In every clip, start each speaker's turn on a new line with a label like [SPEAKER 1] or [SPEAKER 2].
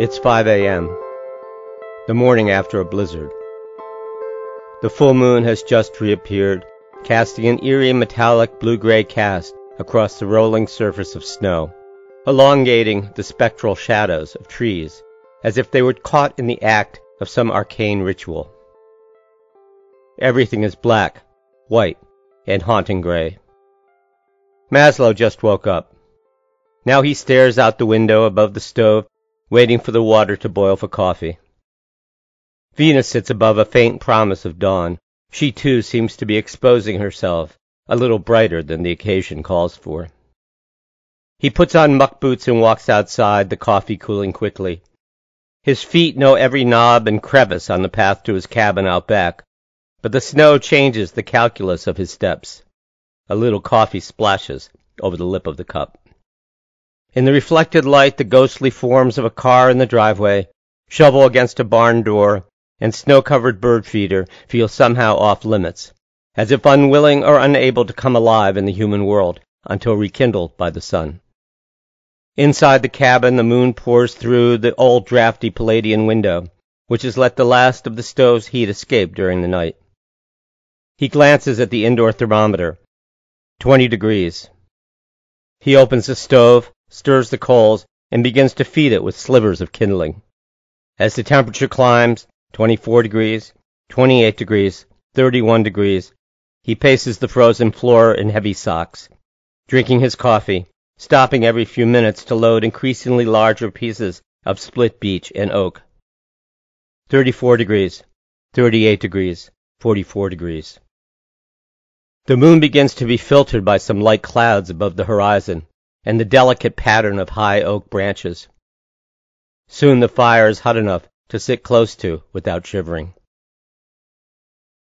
[SPEAKER 1] It's 5 a.m., the morning after a blizzard. The full moon has just reappeared, casting an eerie metallic blue-gray cast across the rolling surface of snow, elongating the spectral shadows of trees as if they were caught in the act of some arcane ritual. Everything is black, white, and haunting gray. Maslow just woke up. Now he stares out the window above the stove, waiting for the water to boil for coffee. Venus sits above a faint promise of dawn. She too seems to be exposing herself, a little brighter than the occasion calls for. He puts on muck boots and walks outside, the coffee cooling quickly. His feet know every knob and crevice on the path to his cabin out back, but the snow changes the calculus of his steps. A little coffee splashes over the lip of the cup. In the reflected light, the ghostly forms of a car in the driveway, shovel against a barn door, and snow-covered bird feeder feel somehow off limits, as if unwilling or unable to come alive in the human world until rekindled by the sun. Inside the cabin, the moon pours through the old drafty Palladian window, which has let the last of the stove's heat escape during the night. He glances at the indoor thermometer. Twenty degrees. He opens the stove, stirs the coals, and begins to feed it with slivers of kindling. As the temperature climbs, 24 degrees, 28 degrees, 31 degrees, he paces the frozen floor in heavy socks, drinking his coffee, stopping every few minutes to load increasingly larger pieces of split beech and oak. 34 degrees, 38 degrees, 44 degrees. The moon begins to be filtered by some light clouds above the horizon, and the delicate pattern of high oak branches. Soon the fire is hot enough to sit close to without shivering.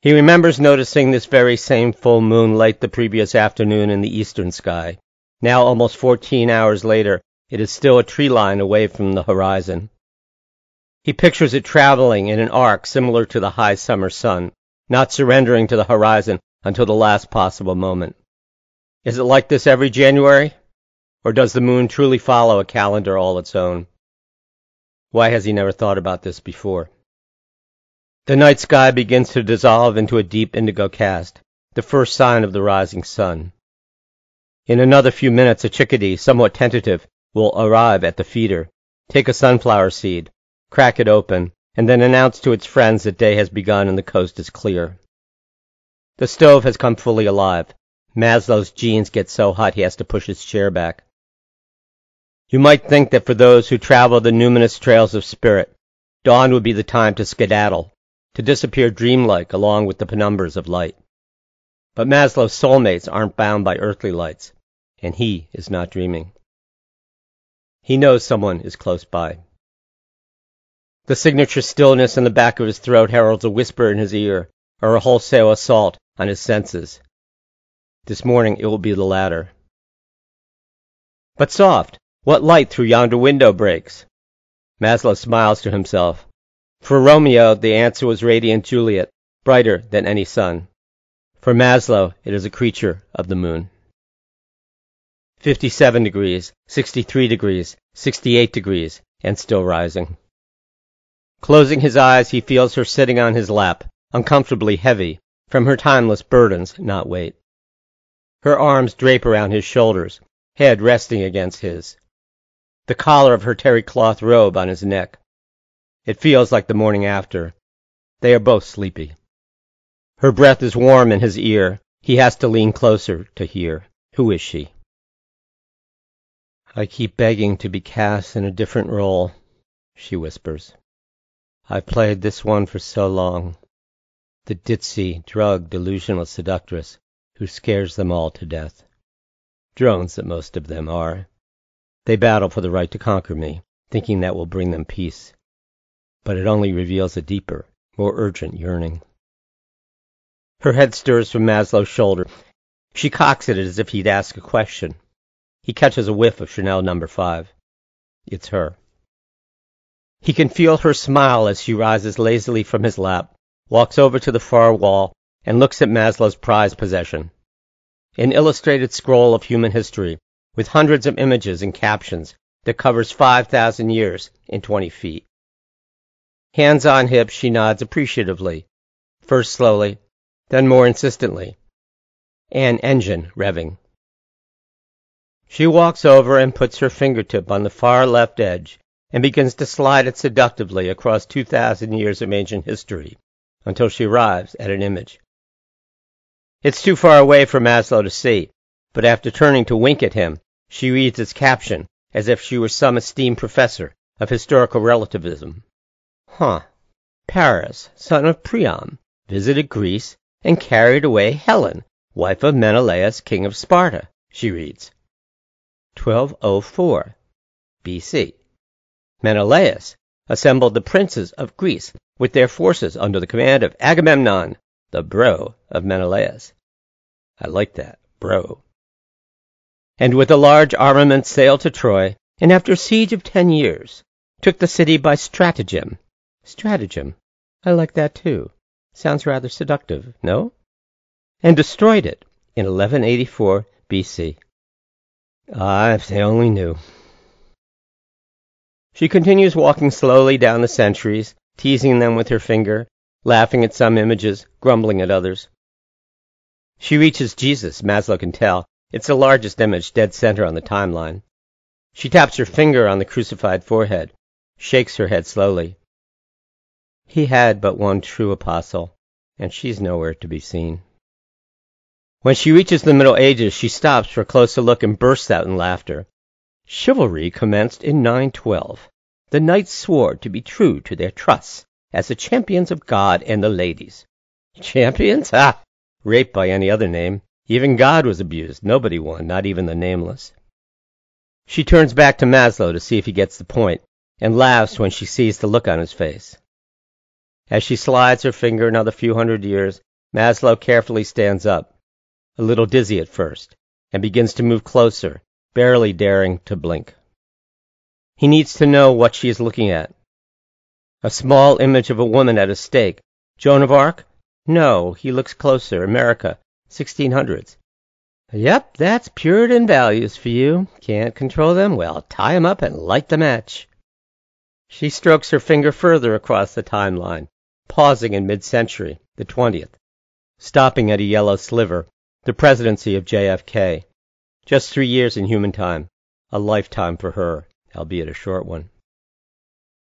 [SPEAKER 1] He remembers noticing this very same full moon late the previous afternoon in the eastern sky. Now, almost 14 hours later, it is still a tree line away from the horizon. He pictures it traveling in an arc similar to the high summer sun, not surrendering to the horizon until the last possible moment. Is it like this every January? Or does the moon truly follow a calendar all its own? Why has he never thought about this before? The night sky begins to dissolve into a deep indigo cast, the first sign of the rising sun. In another few minutes, a chickadee, somewhat tentative, will arrive at the feeder, take a sunflower seed, crack it open, and then announce to its friends that day has begun and the coast is clear. The stove has come fully alive. Maslow's jeans get so hot he has to push his chair back. You might think that for those who travel the numinous trails of spirit, dawn would be the time to skedaddle, to disappear dreamlike along with the penumbras of light. But Maslow's soulmates aren't bound by earthly lights, and he is not dreaming. He knows someone is close by. The signature stillness in the back of his throat heralds a whisper in his ear, or a wholesale assault on his senses. This morning it will be the latter. But soft! What light through yonder window breaks? Maslow smiles to himself. For Romeo, the answer was radiant Juliet, brighter than any sun. For Maslow, it is a creature of the moon. 57 degrees, 63 degrees, 68 degrees, and still rising. Closing his eyes, he feels her sitting on his lap, uncomfortably heavy, from her timeless burdens, not weight. Her arms drape around his shoulders, head resting against his the collar of her terry cloth robe on his neck. It feels like the morning after. They are both sleepy. Her breath is warm in his ear. He has to lean closer to hear. Who is she? I keep begging to be cast in a different role, she whispers. I've played this one for so long. The ditzy, drug, delusional seductress who scares them all to death. Drones that most of them are. They battle for the right to conquer me, thinking that will bring them peace. But it only reveals a deeper, more urgent yearning. Her head stirs from Maslow's shoulder. She cocks it as if he'd ask a question. He catches a whiff of Chanel number five. It's her. He can feel her smile as she rises lazily from his lap, walks over to the far wall, and looks at Maslow's prized possession. An illustrated scroll of human history, with hundreds of images and captions that covers 5,000 years in 20 feet. Hands on hips, she nods appreciatively, first slowly, then more insistently. An engine revving. She walks over and puts her fingertip on the far left edge and begins to slide it seductively across 2,000 years of ancient history until she arrives at an image. It's too far away for Maslow to see, but after turning to wink at him, she reads its caption as if she were some esteemed professor of historical relativism. Huh. Paris, son of Priam, visited Greece and carried away Helen, wife of Menelaus, king of Sparta, she reads. 1204 BC. Menelaus assembled the princes of Greece with their forces under the command of Agamemnon, the bro of Menelaus. I like that, bro. And with a large armament sailed to Troy, and after a siege of ten years, took the city by stratagem. Stratagem. I like that too. Sounds rather seductive, no? And destroyed it in 1184 BC. Ah, if they only knew. She continues walking slowly down the centuries, teasing them with her finger, laughing at some images, grumbling at others. She reaches Jesus, Maslow can tell. It's the largest image, dead center on the timeline. She taps her finger on the crucified forehead, shakes her head slowly. He had but one true apostle, and she's nowhere to be seen. When she reaches the Middle Ages, she stops for a closer look and bursts out in laughter. Chivalry commenced in 912. The knights swore to be true to their trusts as the champions of God and the ladies. Champions? Ah! Raped by any other name. Even God was abused. Nobody won, not even the nameless. She turns back to Maslow to see if he gets the point, and laughs when she sees the look on his face. As she slides her finger another few hundred years, Maslow carefully stands up, a little dizzy at first, and begins to move closer, barely daring to blink. He needs to know what she is looking at, a small image of a woman at a stake. Joan of Arc? No, he looks closer. America, 1600s. Yep, that's Puritan values for you. Can't control them? Well, tie 'em up and light the match. She strokes her finger further across the timeline, pausing in mid-century, the 20th, stopping at a yellow sliver, the presidency of JFK. Just three years in human time, a lifetime for her, albeit a short one.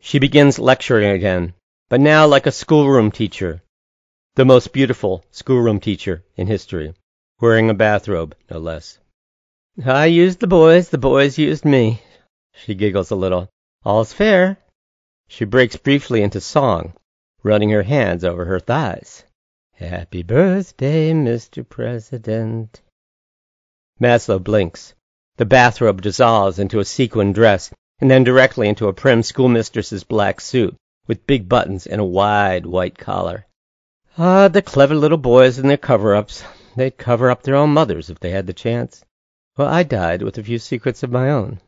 [SPEAKER 1] She begins lecturing again, but now like a schoolroom teacher, the most beautiful schoolroom teacher in history, wearing a bathrobe, no less. I used the boys, the boys used me. She giggles a little. All's fair. She breaks briefly into song, running her hands over her thighs. Happy birthday, Mr. President. Maslow blinks. The bathrobe dissolves into a sequin dress and then directly into a prim schoolmistress's black suit with big buttons and a wide white collar. Ah, the clever little boys and their cover-ups. They'd cover up their own mothers if they had the chance. Well, I died with a few secrets of my own.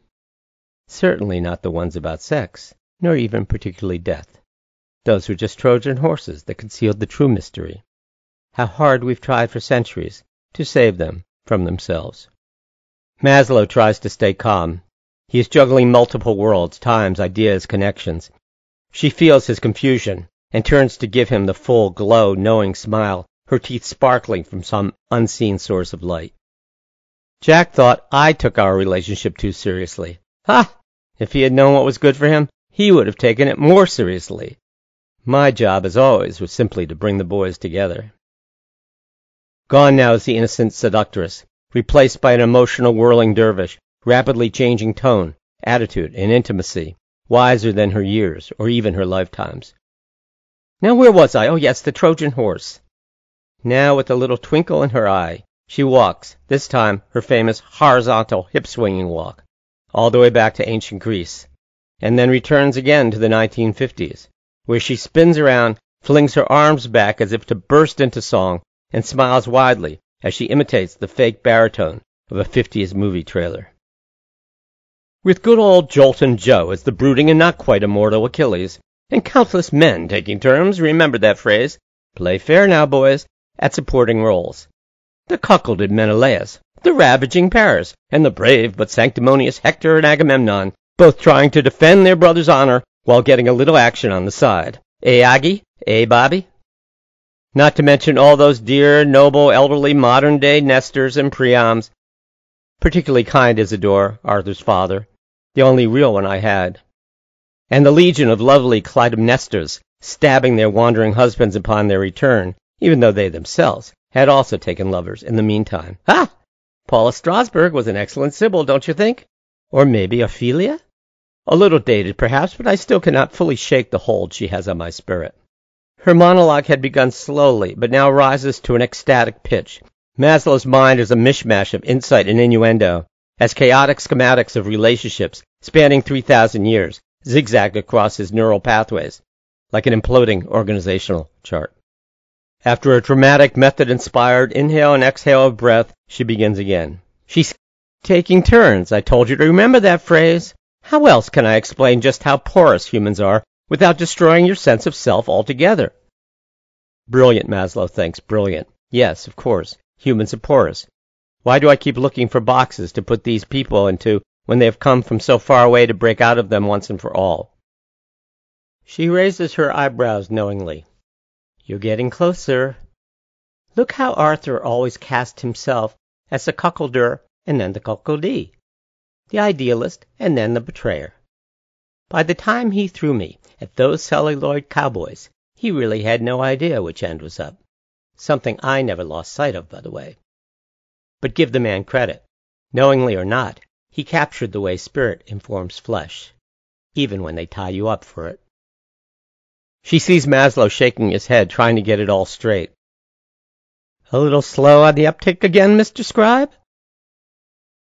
[SPEAKER 1] Certainly not the ones about sex, nor even particularly death. Those were just Trojan horses that concealed the true mystery. How hard we've tried for centuries to save them from themselves. Maslow tries to stay calm, he is juggling multiple worlds, times, ideas, connections. She feels his confusion and turns to give him the full, glow, knowing smile, her teeth sparkling from some unseen source of light. Jack thought I took our relationship too seriously. Ha! If he had known what was good for him, he would have taken it more seriously. My job, as always, was simply to bring the boys together. Gone now is the innocent seductress, replaced by an emotional whirling dervish rapidly changing tone, attitude, and intimacy, wiser than her years or even her lifetimes. Now where was I? Oh yes, the Trojan horse. Now with a little twinkle in her eye, she walks, this time her famous horizontal hip-swinging walk, all the way back to ancient Greece, and then returns again to the 1950s, where she spins around, flings her arms back as if to burst into song, and smiles widely as she imitates the fake baritone of a 50s movie trailer. With good old Joltin' Joe as the brooding and not quite immortal Achilles, and countless men taking turns, remembered that phrase, play fair now, boys, at supporting roles. The cuckolded Menelaus, the ravaging Paris, and the brave but sanctimonious Hector and Agamemnon both trying to defend their brother's honor while getting a little action on the side. Eh, Aggie? Eh, Bobby? Not to mention all those dear, noble, elderly, modern-day Nestors and Priams. Particularly kind Isidore, Arthur's father, the only real one I had. And the legion of lovely Clytemnestras, stabbing their wandering husbands upon their return, even though they themselves had also taken lovers in the meantime. Ha! Paula Strasberg was an excellent Sibyl, don't you think? Or maybe Ophelia? A little dated, perhaps, but I still cannot fully shake the hold she has on my spirit. Her monologue had begun slowly, but now rises to an ecstatic pitch. Maslow's mind is a mishmash of insight and innuendo, as chaotic schematics of relationships spanning 3,000 years zigzag across his neural pathways, like an imploding organizational chart. After a dramatic method-inspired inhale and exhale of breath, she begins again. She's taking turns. I told you to remember that phrase. How else can I explain just how porous humans are without destroying your sense of self altogether? Brilliant, Maslow thinks. Brilliant. Yes, of course. Humans are porous. Why do I keep looking for boxes to put these people into when they have come from so far away to break out of them once and for all? She raises her eyebrows knowingly. You're getting closer. Look how Arthur always cast himself as the cuckolder and then the cuckoldee, the idealist and then the betrayer. By the time he threw me at those celluloid cowboys, he really had no idea which end was up. Something I never lost sight of, by the way. But give the man credit. Knowingly or not, he captured the way spirit informs flesh, even when they tie you up for it. She sees Maslow shaking his head, trying to get it all straight. A little slow on the uptick again, Mr. Scribe?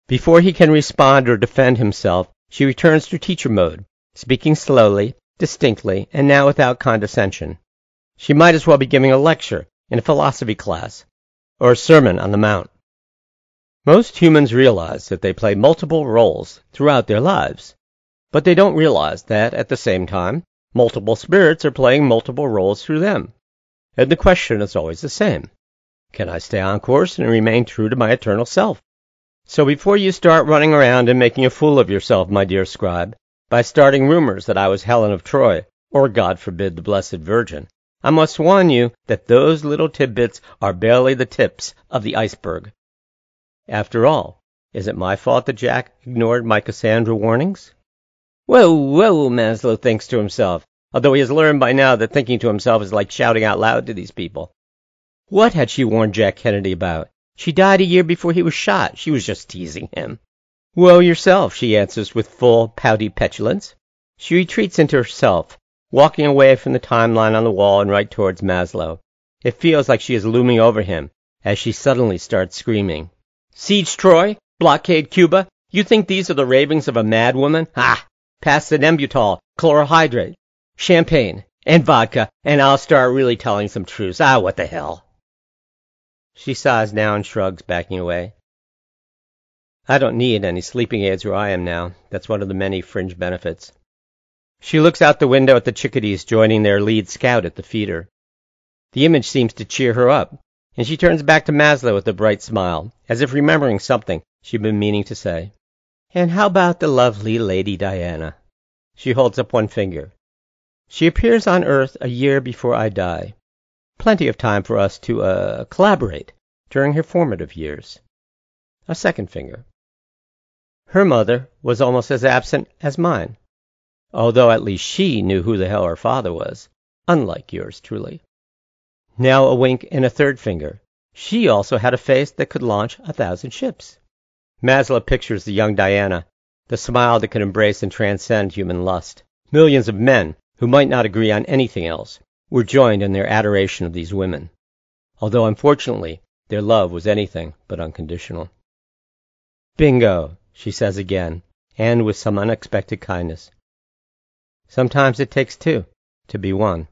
[SPEAKER 1] Before he can respond or defend himself, she returns to teacher mode, speaking slowly, distinctly, and now without condescension. She might as well be giving a lecture in a philosophy class, or a sermon on the Mount. Most humans realize that they play multiple roles throughout their lives, but they don't realize that, at the same time, Multiple spirits are playing multiple roles through them. And the question is always the same. Can I stay on course and remain true to my eternal self? So before you start running around and making a fool of yourself, my dear scribe, by starting rumors that I was Helen of Troy, or God forbid the Blessed Virgin, I must warn you that those little tidbits are barely the tips of the iceberg. After all, is it my fault that Jack ignored my Cassandra warnings? Whoa, whoa, Maslow thinks to himself, although he has learned by now that thinking to himself is like shouting out loud to these people. What had she warned Jack Kennedy about? She died a year before he was shot. She was just teasing him. Whoa yourself, she answers with full, pouty petulance. She retreats into herself, walking away from the timeline on the wall and right towards Maslow. It feels like she is looming over him as she suddenly starts screaming. Siege Troy? Blockade Cuba? You think these are the ravings of a mad woman? Ah! Pass the Nembutal, chloral hydrate, champagne, and vodka, and I'll start really telling some truths. Ah, what the hell. She sighs now and shrugs, backing away. I don't need any sleeping aids where I am now. That's one of the many fringe benefits. She looks out the window at the chickadees joining their lead scout at the feeder. The image seems to cheer her up, and she turns back to Maslow with a bright smile, as if remembering something she'd been meaning to say. And how about the lovely Lady Diana? She holds up one finger. She appears on Earth a year before I die. Plenty of time for us to, uh, collaborate during her formative years. A second finger. Her mother was almost as absent as mine, although at least she knew who the hell her father was, unlike yours truly. Now a wink and a third finger. She also had a face that could launch a thousand ships. Maslow pictures the young Diana, the smile that could embrace and transcend human lust. Millions of men, who might not agree on anything else, were joined in their adoration of these women, although unfortunately their love was anything but unconditional. Bingo, she says again, and with some unexpected kindness. Sometimes it takes two to be one.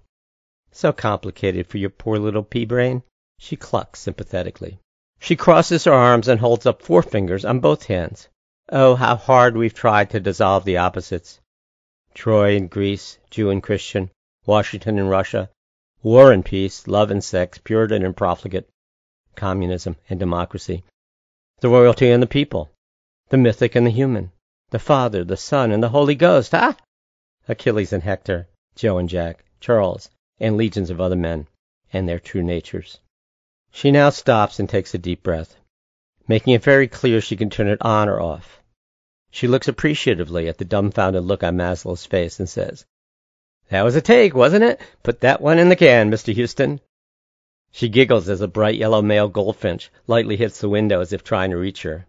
[SPEAKER 1] So complicated for your poor little pea brain, she clucks sympathetically. She crosses her arms and holds up forefingers on both hands. Oh, how hard we've tried to dissolve the opposites. Troy and Greece, Jew and Christian, Washington and Russia, war and peace, love and sex, Puritan and profligate, communism and democracy, the royalty and the people, the mythic and the human, The Father, the Son, and the Holy Ghost, ah! Achilles and Hector, Joe and Jack, Charles, and legions of other men, and their true natures. She now stops and takes a deep breath, making it very clear she can turn it on or off. She looks appreciatively at the dumbfounded look on Maslow's face and says, That was a take, wasn't it? Put that one in the can, Mr. Huston. She giggles as a bright yellow male goldfinch lightly hits the window as if trying to reach her.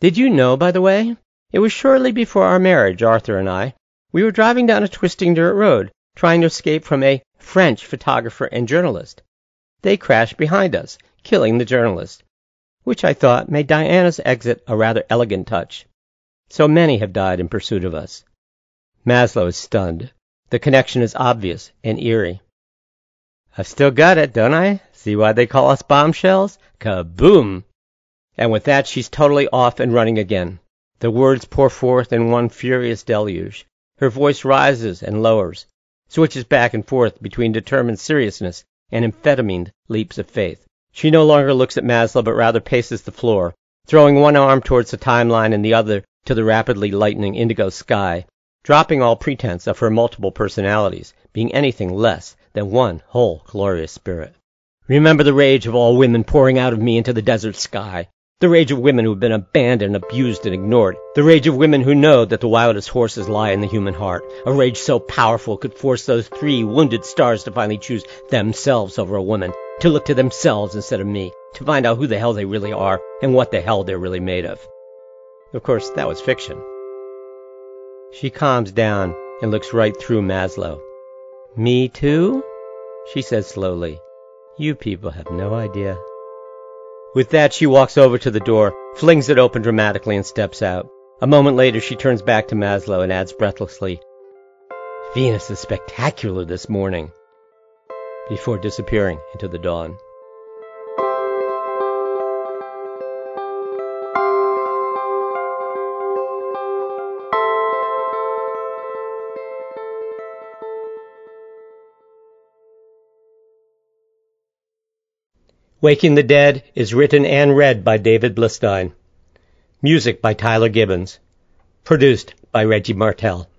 [SPEAKER 1] Did you know, by the way? It was shortly before our marriage, Arthur and I. We were driving down a twisting dirt road, trying to escape from a French photographer and journalist. They crashed behind us, killing the journalist, which I thought made Diana's exit a rather elegant touch. So many have died in pursuit of us. Maslow is stunned. The connection is obvious and eerie. I've still got it, don't I? See why they call us bombshells? Kaboom! And with that, she's totally off and running again. The words pour forth in one furious deluge. Her voice rises and lowers, switches back and forth between determined seriousness and amphetamine leaps of faith. She no longer looks at Maslow, but rather paces the floor, throwing one arm towards the timeline and the other to the rapidly lightening indigo sky, dropping all pretense of her multiple personalities, being anything less than one whole glorious spirit. Remember the rage of all women pouring out of me into the desert sky. The rage of women who have been abandoned, abused, and ignored. The rage of women who know that the wildest horses lie in the human heart. A rage so powerful could force those three wounded stars to finally choose themselves over a woman. To look to themselves instead of me. To find out who the hell they really are and what the hell they're really made of. Of course, that was fiction. She calms down and looks right through Maslow. Me too? She says slowly. You people have no idea. With that, she walks over to the door, flings it open dramatically, and steps out. A moment later, she turns back to Maslow and adds breathlessly, Venus is spectacular this morning, before disappearing into the dawn. Waking the Dead is written and read by David Blistein. Music by Tyler Gibbons. Produced by Reggie Martell.